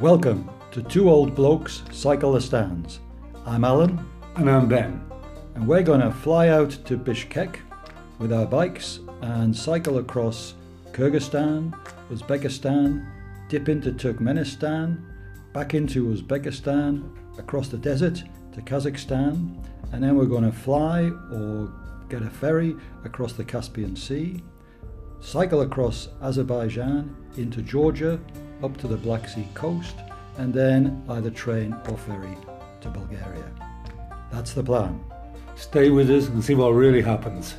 Welcome to Two Old Blokes Cycle the Stans. I'm Alan, And I'm Ben. and we're going to fly out to Bishkek with our bikes and cycle across Kyrgyzstan, Uzbekistan, dip into Turkmenistan, back into Uzbekistan, across the desert to Kazakhstan, and then we're going to fly or get a ferry across the Caspian Sea, cycle across Azerbaijan into Georgia, up to the Black Sea coast, and then either train or ferry to Bulgaria. That's the plan. Stay with us and see what really happens.